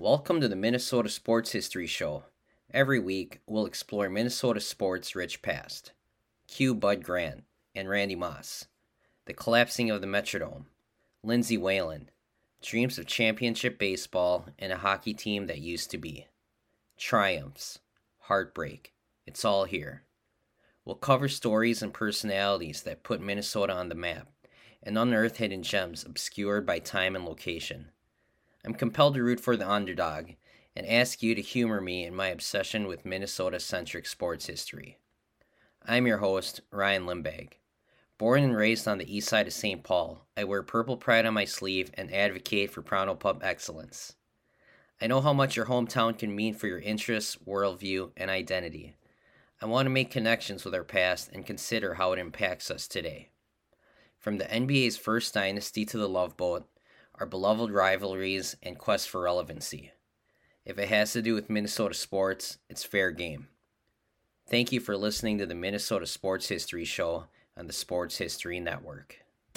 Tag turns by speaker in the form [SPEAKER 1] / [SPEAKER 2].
[SPEAKER 1] Welcome to the Minnesota Sports History Show. Every week, we'll explore Minnesota sports' rich past. Cue Bud Grant and Randy Moss, the collapsing of the Metrodome, Lindsay Whalen, dreams of championship baseball and a hockey team that used to be, triumphs, heartbreak. It's all here. We'll cover stories and personalities that put Minnesota on the map and unearth hidden gems obscured by time and location. I'm compelled to root for the underdog and ask you to humor me in my obsession with Minnesota centric sports history. I'm your host, Ryan Limbag. Born and raised on the east side of St. Paul, I wear purple pride on my sleeve and advocate for Pronto Pup excellence. I know how much your hometown can mean for your interests, worldview, and identity. I want to make connections with our past and consider how it impacts us today. From the NBA's first dynasty to the Love Boat, our beloved rivalries, and quest for relevancy. If it has to do with Minnesota sports, it's fair game. Thank you for listening to the Minnesota Sports History Show on the Sports History Network.